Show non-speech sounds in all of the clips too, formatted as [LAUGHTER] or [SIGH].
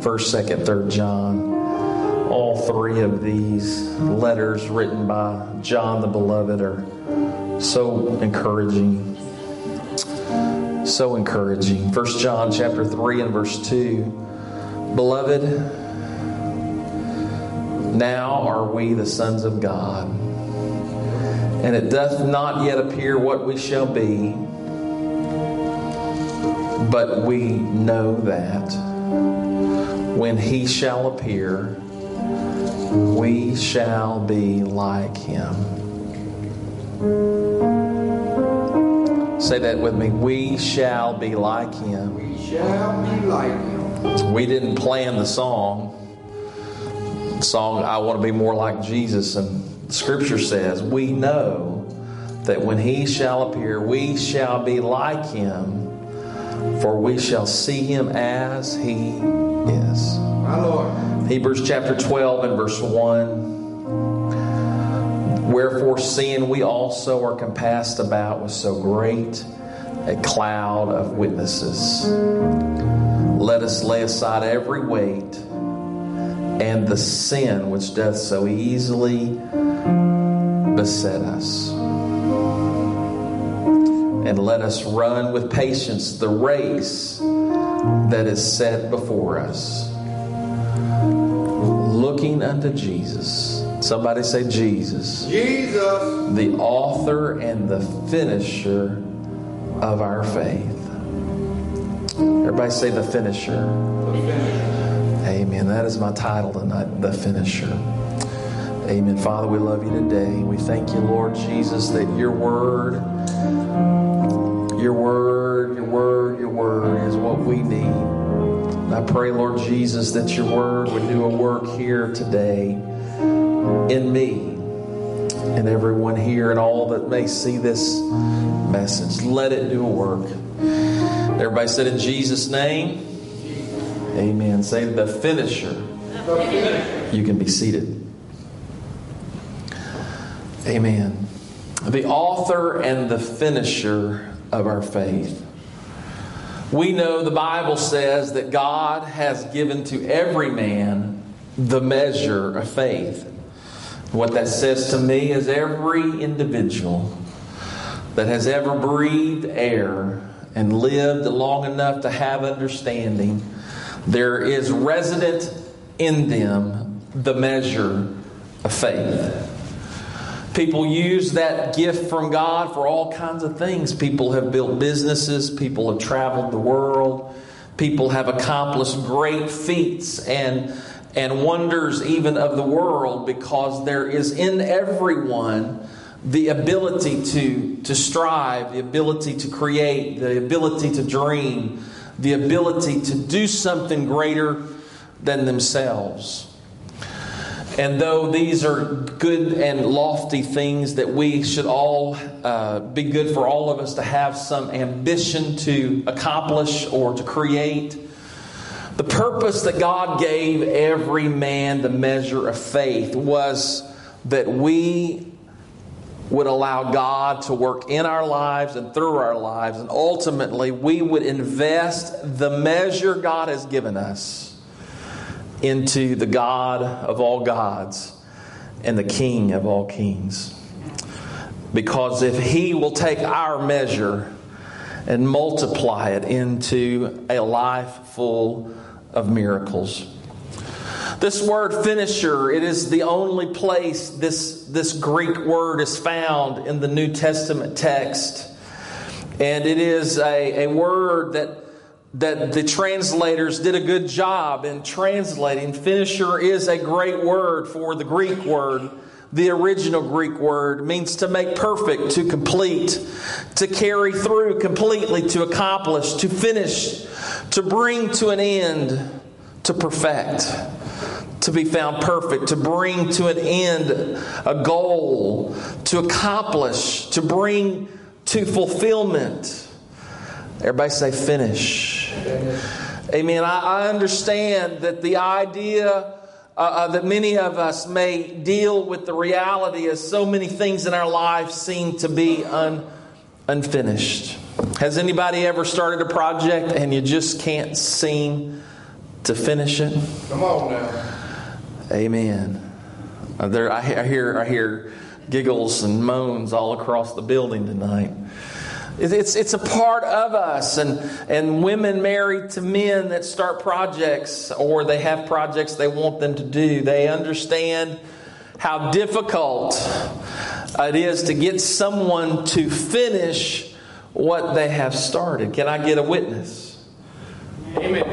1st, 2nd, 3rd John. All three of these letters written by John the Beloved are so encouraging. So encouraging. First John chapter 3 and verse 2. Beloved, now are we the sons of God, and it doth not yet appear what we shall be, but we know that when he shall appear, we shall be like him. Say that with me. We shall be like him. We shall be like him. We didn't plan the song. The song, I want to be more like Jesus. And scripture says, we know that when he shall appear, we shall be like him, for we shall see him as he is. My Lord. Hebrews chapter 12 and verse 1. Wherefore, seeing we also are compassed about with so great a cloud of witnesses, let us lay aside every weight and the sin which doth so easily beset us. And let us run with patience the race that is set before us looking unto Jesus. Somebody say, Jesus, Jesus. the author and the finisher of our faith. Everybody say, the finisher. The finisher. Amen. That is my title tonight, the finisher. Amen. Father, we love you today. We thank you, Lord Jesus, that your word, your word, your word, your word is what we need. And I pray, Lord Jesus, that your word would do a work here today in me and everyone here and all that may see this message. Let it do a work. Everybody said in Jesus' name, Amen. Say the finisher. The finisher. You can be seated. Amen. The author and the finisher of our faith. We know the Bible says that God has given to every man the measure of faith. What that says to me is every individual that has ever breathed air and lived long enough to have understanding, there is resident in them the measure of faith. People use that gift from God for all kinds of things. People have built businesses, people have traveled the world, people have accomplished great feats and and wonders even of the world because there is in everyone the ability to, to strive, the ability to create, the ability to dream, the ability to do something greater than themselves. And though these are good and lofty things that we should all uh, be good for all of us to have some ambition to accomplish or to create, the purpose that God gave every man the measure of faith was that we would allow God to work in our lives and through our lives, and ultimately we would invest the measure God has given us into the God of all gods and the King of all kings. Because if He will take our measure and multiply it into a life full of miracles. This word finisher, it is the only place this, this Greek word is found in the New Testament text. And it is a, a word that that the translators did a good job in translating. Finisher is a great word for the Greek word. The original Greek word means to make perfect, to complete, to carry through completely, to accomplish, to finish, to bring to an end, to perfect, to be found perfect, to bring to an end a goal, to accomplish, to bring to fulfillment. Everybody say finish. Amen. I, I understand that the idea uh, uh, that many of us may deal with the reality as so many things in our life seem to be un, unfinished. Has anybody ever started a project and you just can't seem to finish it? Come on now. Amen. Uh, There, I, I hear, I hear giggles and moans all across the building tonight. It- It's, it's a part of us, and, and women married to men that start projects or they have projects they want them to do, they understand how difficult it is to get someone to finish what they have started. Can I get a witness? Amen.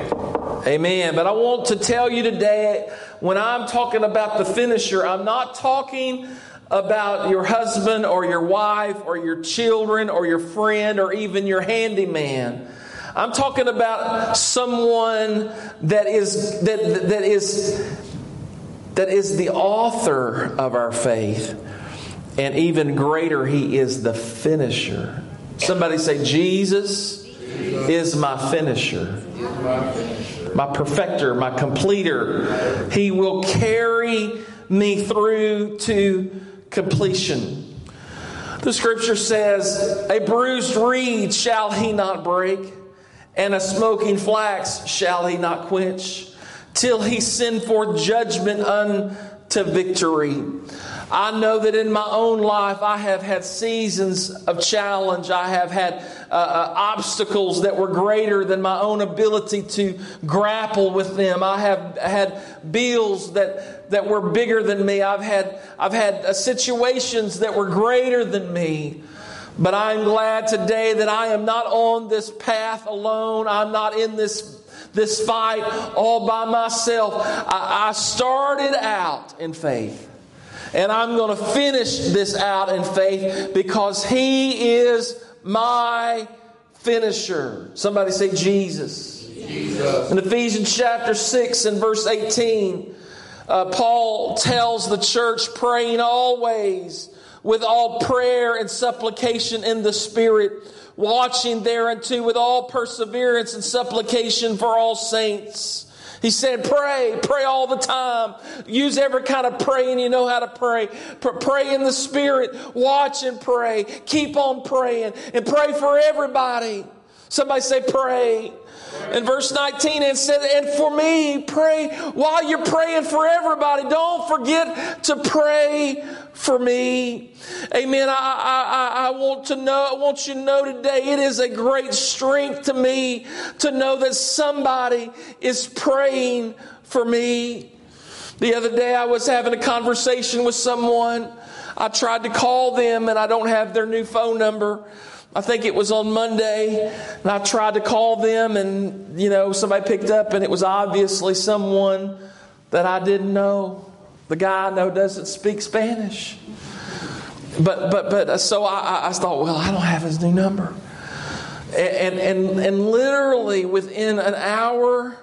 Amen. But I want to tell you today, when I'm talking about the finisher, I'm not talking about your husband or your wife or your children or your friend or even your handyman. I'm talking about someone that is that that is that is the author of our faith. And even greater, he is the finisher. Somebody say, Jesus is my finisher my perfecter, my completer. He will carry me through to completion. The scripture says, A bruised reed shall he not break, and a smoking flax shall he not quench, till he send forth judgment unto victory. I know that in my own life I have had seasons of challenge. I have had uh, uh, obstacles that were greater than my own ability to grapple with them. I have had bills that, that were bigger than me. I've had, I've had uh, situations that were greater than me. But I'm glad today that I am not on this path alone. I'm not in this, this fight all by myself. I, I started out in faith. And I'm going to finish this out in faith because He is my finisher. Somebody say Jesus. Jesus. In Ephesians chapter 6 and verse 18, uh, Paul tells the church, praying always with all prayer and supplication in the Spirit, watching thereunto with all perseverance and supplication for all saints. He said, pray, pray all the time. Use every kind of praying you know how to pray. Pray in the Spirit. Watch and pray. Keep on praying and pray for everybody. Somebody say, pray. In verse 19, it said, and for me, pray while you're praying for everybody. Don't forget to pray for me. Amen. I, I, I want to know, I want you to know today, it is a great strength to me to know that somebody is praying for me. The other day, I was having a conversation with someone. I tried to call them, and I don't have their new phone number. I think it was on Monday, and I tried to call them, and you know, somebody picked up, and it was obviously someone that I didn't know. The guy I know doesn't speak Spanish. But but but uh, so I, I thought, well, I don't have his new number. And and and literally within an hour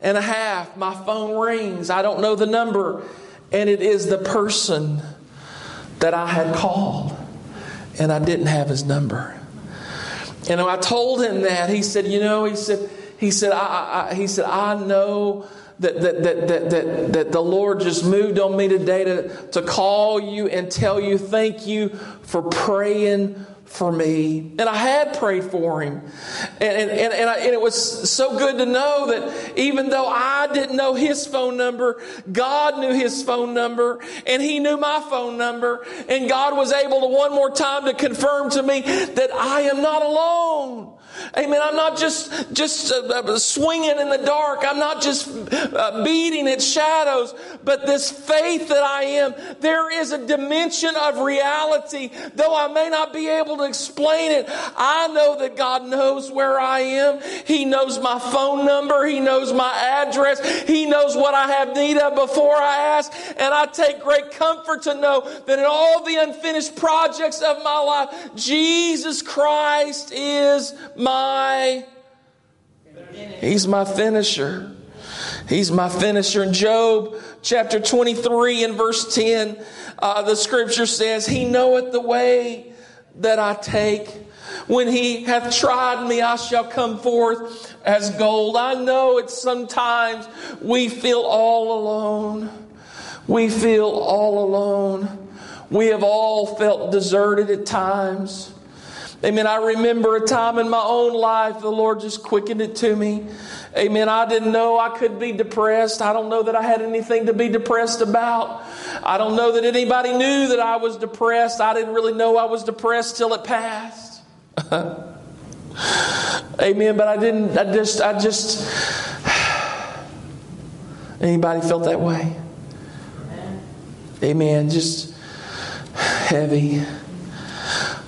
and a half, my phone rings. I don't know the number, and it is the person that I had called, and I didn't have his number. And I told him that, he said, you know, he said, he said, I, I, he said, I know that, that, that, that, that, that the Lord just moved on me today to, to call you and tell you thank you for praying for me. And I had prayed for him. And, and, and, and, I, and it was so good to know that even though I didn't know his phone number, God knew his phone number and he knew my phone number. And God was able to one more time to confirm to me that I am not alone. Amen. I'm not just just uh, uh, swinging in the dark. I'm not just uh, beating at shadows, but this faith that I am, there is a dimension of reality. Though I may not be able to explain it, I know that God knows where I am. He knows my phone number. He knows my address. He knows what I have need of before I ask. And I take great comfort to know that in all the unfinished projects of my life, Jesus Christ is my He's my finisher. He's my finisher. In Job chapter 23 and verse 10, uh, the scripture says, He knoweth the way that I take. When he hath tried me, I shall come forth as gold. I know it's sometimes we feel all alone. We feel all alone. We have all felt deserted at times. Amen. I remember a time in my own life the Lord just quickened it to me. Amen. I didn't know I could be depressed. I don't know that I had anything to be depressed about. I don't know that anybody knew that I was depressed. I didn't really know I was depressed till it passed. [LAUGHS] Amen. But I didn't, I just, I just, [SIGHS] anybody felt that way? Amen. Just heavy,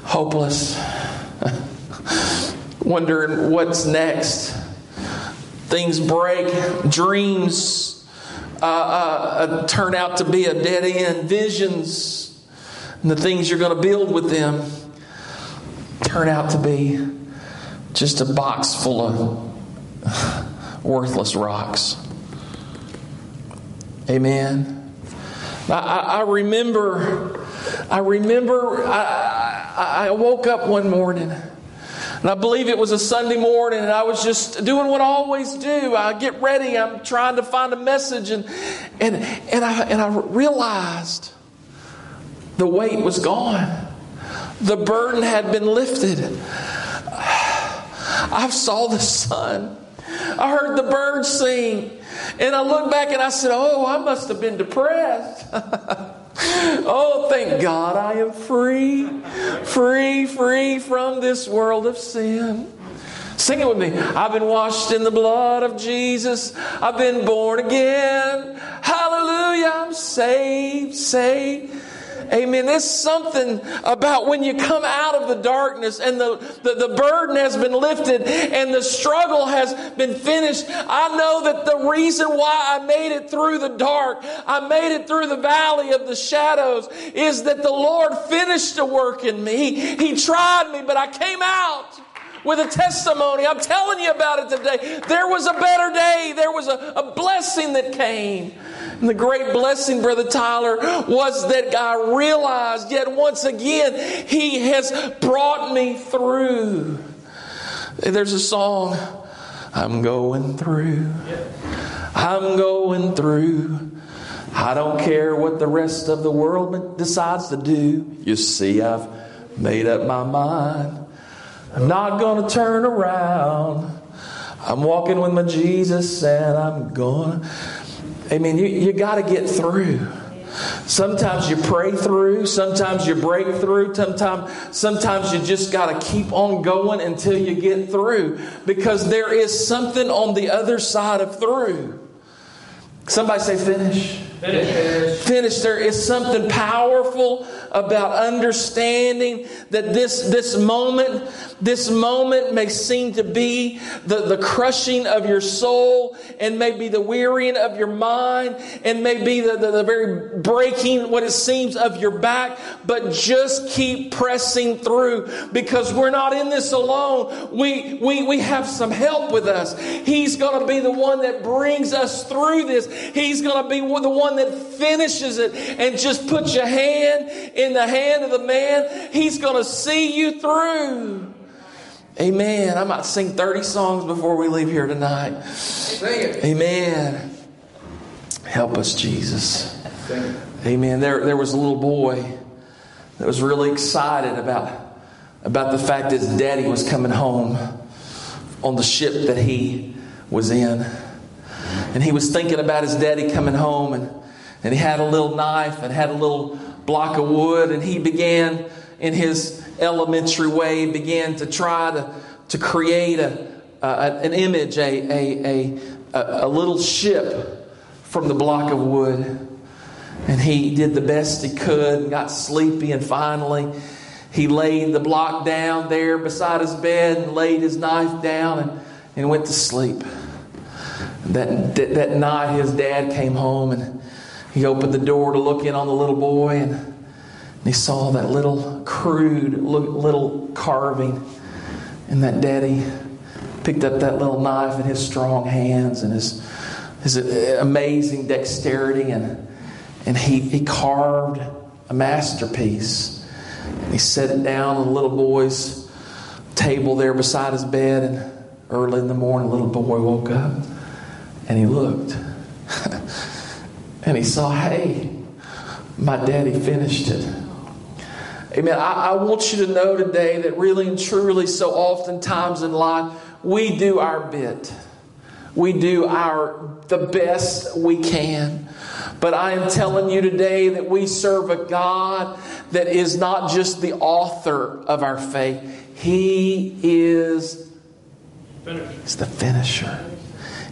hopeless, wondering what's next. Things break, dreams uh, uh, turn out to be a dead end, visions, and the things you're going to build with them turn out to be just a box full of [SIGHS] worthless rocks. Amen. I, I remember, I remember, I, I woke up one morning. And I believe it was a Sunday morning, and I was just doing what I always do. I get ready, I'm trying to find a message, and, and, and, I, and I realized the weight was gone. The burden had been lifted. [SIGHS] I saw the sun. I heard the birds sing. And I looked back and I said, Oh, I must have been depressed. [LAUGHS] oh, thank God I am free, free, free from this world of sin. Sing it with me. I've been washed in the blood of Jesus. I've been born again. Hallelujah. I'm saved, saved. Amen. There's something about when you come out of the darkness and the, the, the, burden has been lifted and the struggle has been finished. I know that the reason why I made it through the dark, I made it through the valley of the shadows, is that the Lord finished the work in me. He, he tried me, but I came out with a testimony. I'm telling you about it today. There was a better day, there was a, a blessing that came. And the great blessing, Brother Tyler, was that I realized yet once again, He has brought me through. There's a song, I'm going through. I'm going through. I don't care what the rest of the world decides to do. You see, I've made up my mind. I'm not going to turn around. I'm walking with my Jesus and I'm going to Amen. You, you got to get through. Sometimes you pray through, sometimes you break through, sometimes, sometimes you just got to keep on going until you get through because there is something on the other side of through. Somebody say finish. Finish. Finish. There is something powerful about understanding that this, this moment, this moment may seem to be the, the crushing of your soul and maybe the wearying of your mind and maybe the, the, the very breaking, what it seems, of your back. But just keep pressing through because we're not in this alone. We, we, we have some help with us. He's going to be the one that brings us through this. He's going to be the one that finishes it and just put your hand in the hand of the man. He's going to see you through. Amen. I might sing 30 songs before we leave here tonight. Amen. Help us, Jesus. Amen. There, there was a little boy that was really excited about, about the fact that his daddy was coming home on the ship that he was in. And he was thinking about his daddy coming home, and, and he had a little knife and had a little block of wood, and he began, in his elementary way, began to try to, to create a, a an image, a, a, a, a little ship from the block of wood. And he did the best he could and got sleepy, and finally, he laid the block down there beside his bed and laid his knife down and, and went to sleep. That, that, that night, his dad came home and he opened the door to look in on the little boy and, he saw that little crude little carving. And that daddy picked up that little knife in his strong hands and his, his amazing dexterity and, and he, he carved a masterpiece. And he set it down on the little boy's table there beside his bed. And early in the morning, the little boy woke up and he looked. And he saw, hey, my daddy finished it. Amen. I, I want you to know today that really and truly, so oftentimes in life, we do our bit. We do our the best we can. But I am telling you today that we serve a God that is not just the author of our faith. He is He's the finisher.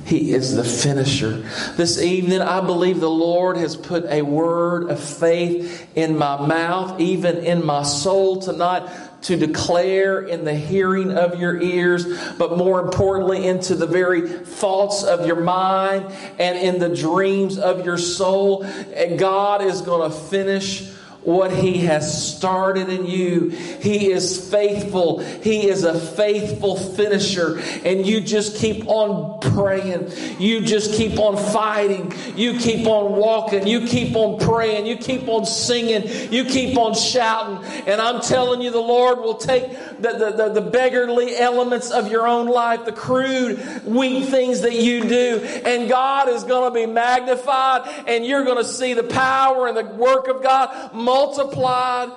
He is the finisher. This evening, I believe the Lord has put a word of faith in my mouth, even in my soul tonight, to declare in the hearing of your ears, but more importantly, into the very thoughts of your mind and in the dreams of your soul. And God is going to finish what He has started in you. He is faithful. He is a faithful finisher. And you just keep on praying. You just keep on fighting. You keep on walking. You keep on praying. You keep on singing. You keep on shouting. And I'm telling you, the Lord will take the, the, the, the beggarly elements of your own life, the crude, weak things that you do, and God is going to be magnified, and you're going to see the power and the work of God multiplied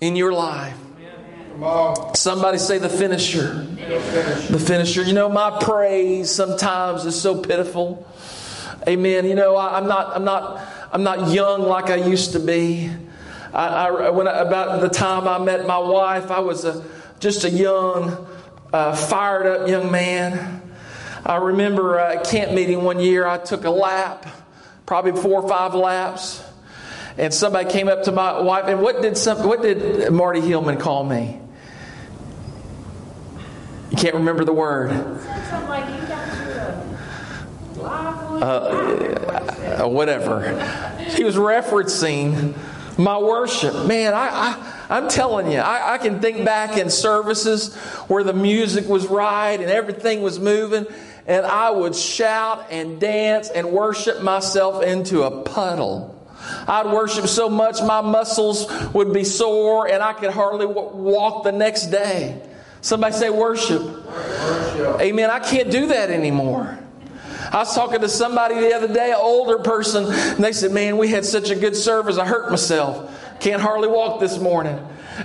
in your life. Somebody say the finisher. The finisher. You know, my praise sometimes is so pitiful. Amen. You know, I, am not, I'm not, I'm not young like I used to be. I, I when I, about the time I met my wife, I was a, just a young, uh, fired up young man. I remember at camp meeting one year, I took a lap, probably four or five laps and somebody came up to my wife, and what did some, what did Marty Hillman call me? You can't remember the word. Uh, uh, whatever. He was referencing my worship. Man, I, I, am telling you, I, I can think back in services where the music was right and everything was moving, and I would shout and dance and worship myself into a puddle. I'd worship so much my muscles would be sore and I could hardly walk the next day. Somebody say worship. worship. Amen. I can't do that anymore. I was talking to somebody the other day, an older person, and they said, Man, we had such a good service, I hurt myself. Can't hardly walk this morning.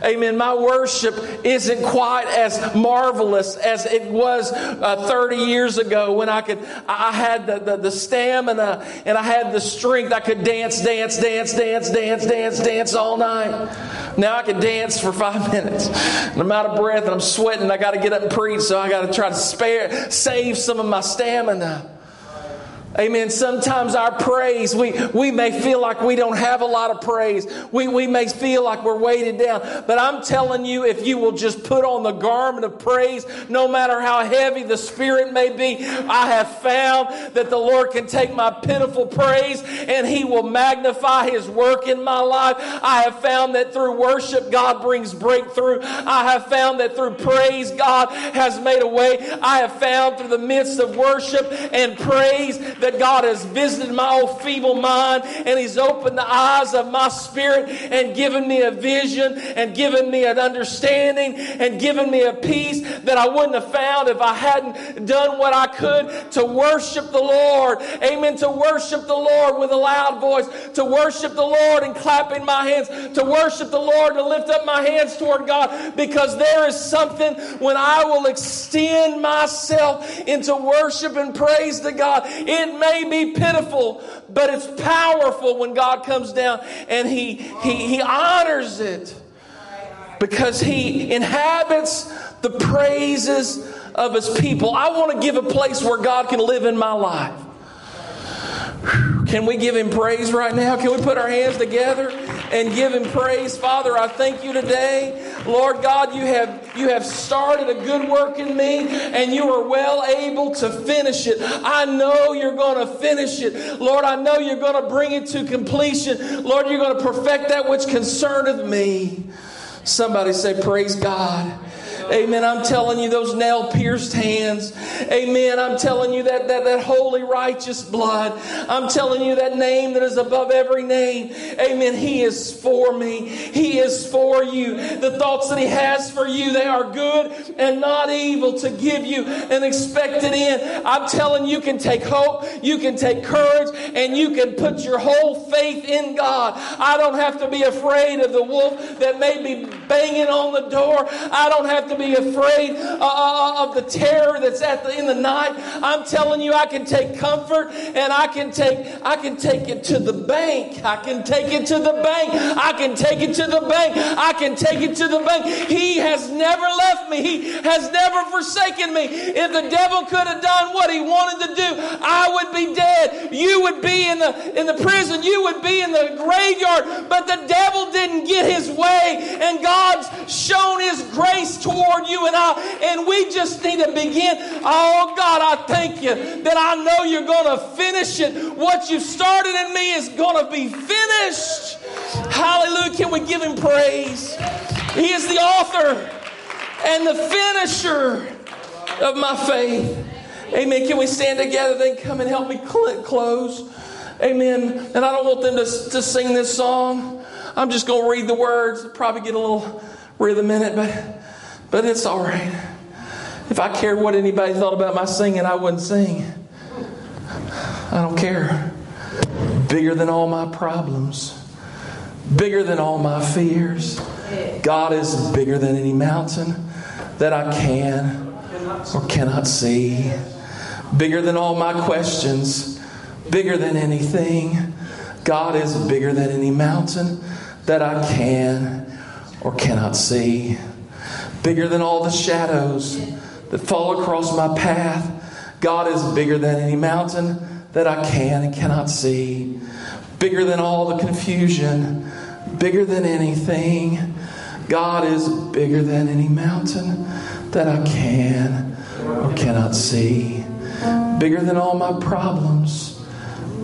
Amen. My worship isn't quite as marvelous as it was uh, 30 years ago when I could, I had the, the, the, stamina and I had the strength. I could dance, dance, dance, dance, dance, dance, dance all night. Now I can dance for five [LAUGHS] minutes. And I'm out of breath and I'm sweating. I got to get up and preach, so I got to try to spare, save some of my stamina. Amen. Sometimes our praise, we, we may feel like we don't have a lot of praise. We, we may feel like we're weighted down. But I'm telling you, if you will just put on the garment of praise, no matter how heavy the spirit may be, I have found that the Lord can take my pitiful praise and He will magnify His work in my life. I have found that through worship, God brings breakthrough. I have found that through praise, God has made a way. I have found through the midst of worship and praise that God has visited my old feeble mind and He's opened the eyes of my spirit and given me a vision and given me an understanding and given me a peace that I wouldn't have found if I hadn't done what I could to worship the Lord. Amen. To worship the Lord with a loud voice, to worship the Lord and clapping my hands, to worship the Lord, to lift up my hands toward God because there is something when I will extend myself into worship and praise to God. It may be pitiful, but it's powerful when God comes down and He, he, he honors it because He inhabits the praises of His people. I want to give a place where God can live in my life. Can we give him praise right now? Can we put our hands together and give him praise? Father, I thank you today. Lord God, you have you have started a good work in me and you are well able to finish it. I know you're going to finish it. Lord, I know you're going to bring it to completion. Lord, you're going to perfect that which concerneth me. Somebody say praise God. Amen. I'm telling you, those nail pierced hands. Amen. I'm telling you that, that, that holy, righteous blood. I'm telling you that name that is above every name. Amen. He is for me. He is for you. The thoughts that He has for you, they are good and not evil to give you an expected end. I'm telling you, you can take hope, you can take courage, and you can put your whole faith in God. I don't have to be afraid of the wolf that may be banging on the door. I don't have to be afraid uh, uh, of the terror that's at the, in the night. I'm telling you, I can take comfort and I can take I can take it to the bank. I can take it to the bank. I can take it to the bank. I can take it to the bank. He has never left me. He has never forsaken me. If the devil could have done what he wanted to do, I would be dead. You would be in the in the prison. You would be in the graveyard. But the devil didn't get his way, and God's shown His grace toward you and I. And we just need to begin. Oh God, I thank you that I know you're going to finish it. What you started in me is going to be finished. Hallelujah. Can we give Him praise? He is the author and the finisher of my faith. Amen. Can we stand together? Then come and help me close. Amen. And I don't want them to, to sing this song. I'm just going to read the words. Probably get a little rhythm in it, but, but it's all right. If I cared what anybody thought about my singing, I wouldn't sing. I don't care. Bigger than all my problems, bigger than all my fears. God is bigger than any mountain that I can or cannot see. Bigger than all my questions, bigger than anything. God is bigger than any mountain that I can or cannot see. Bigger than all the shadows that fall across my path. God is bigger than any mountain that I can and cannot see. Bigger than all the confusion. Bigger than anything. God is bigger than any mountain that I can or cannot see. Bigger than all my problems.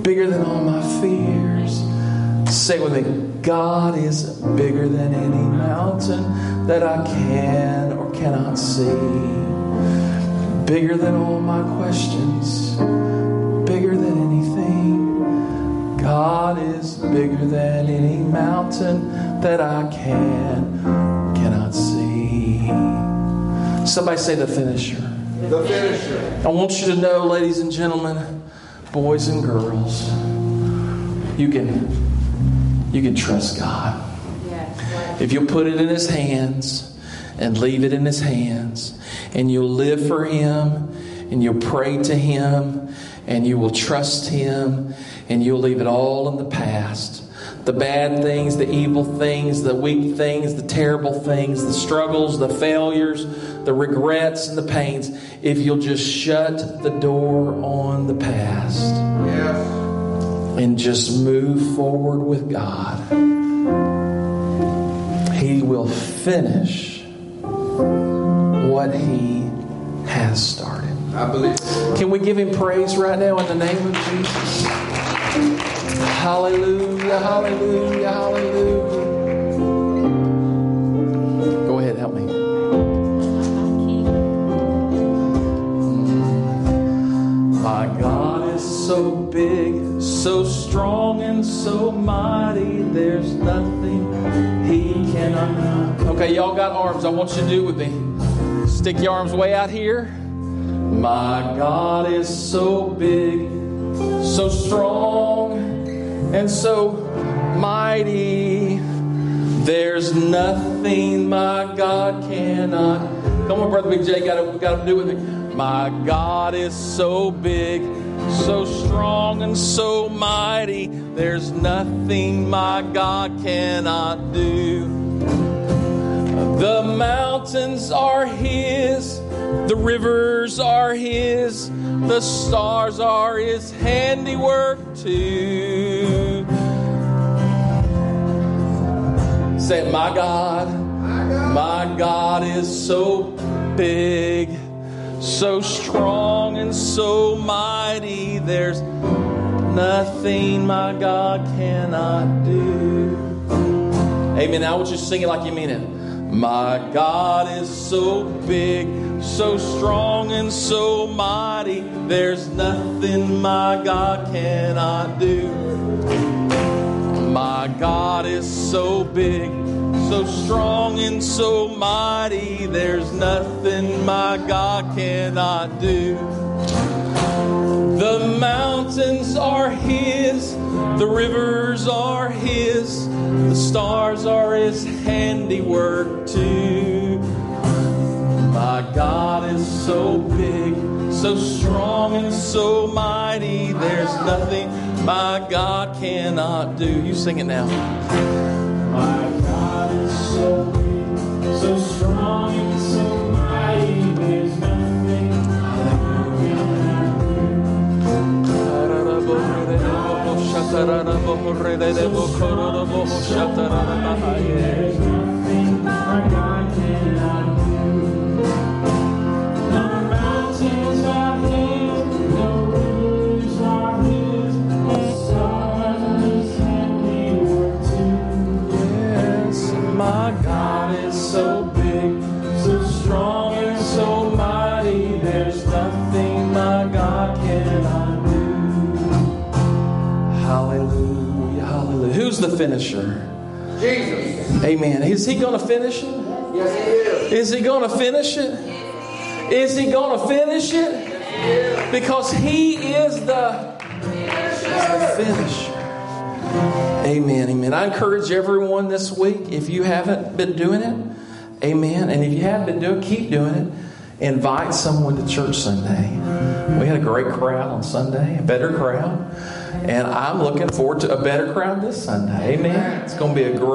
Bigger than all my fears. Say with me God is bigger than any mountain that I can or cannot see. Bigger than all my questions. Bigger than anything. God is bigger than any mountain that I can cannot see. Somebody say the finisher. The finisher. I want you to know, ladies and gentlemen, boys and girls, you can you can trust God. If you'll put it in His hands and leave it in His hands, and you'll live for Him, and you'll pray to Him, and you will trust Him, and you'll leave it all in the past. The bad things, the evil things, the weak things, the terrible things, the struggles, the failures, the regrets, and the pains, if you'll just shut the door on the past. Yes. and just move forward with God, will finish what He has started. I believe. Can we give Him praise right now in the name of Jesus? Hallelujah, hallelujah, hallelujah. Go ahead, help me. My God is so big so strong and so mighty, Okay, y'all got arms. I want you to do it with me. Stick your arms way out here. My God is so big, so strong, and so mighty. There's nothing my God cannot. Come on, brother Big J, got to do it with me. My God is so big so strong and so mighty. There's nothing my God cannot do. Mountains are His, the rivers are His, the stars are His handiwork too. Say, my God, my God is so big so strong and so mighty. There's nothing my God cannot do. Amen. I you to sing it like you mean it. My God is so big, so strong, and so mighty. There's nothing my God cannot do. My God is so big, so strong, and so mighty. There's nothing my God cannot do. The mountains are His, the rivers are His, the stars are His handiwork too. My God is so big, so strong, and so mighty. There's nothing my God cannot do. You sing it now. My God is so big, so strong, There's nothing my God cannot finisher? Jesus. Amen. Is he going to finish it? Yes, He is. Is he going to finish it? Is he going to finish it? Because he is the, the finisher. Amen. Amen. I encourage everyone this week, if you haven't been doing it, amen. And if you have been doing it, keep doing it. Invite someone to church Sunday. We had a great crowd on Sunday, a better crowd. And I'm looking forward to a better crowd this Sunday. Amen. It's going to be a great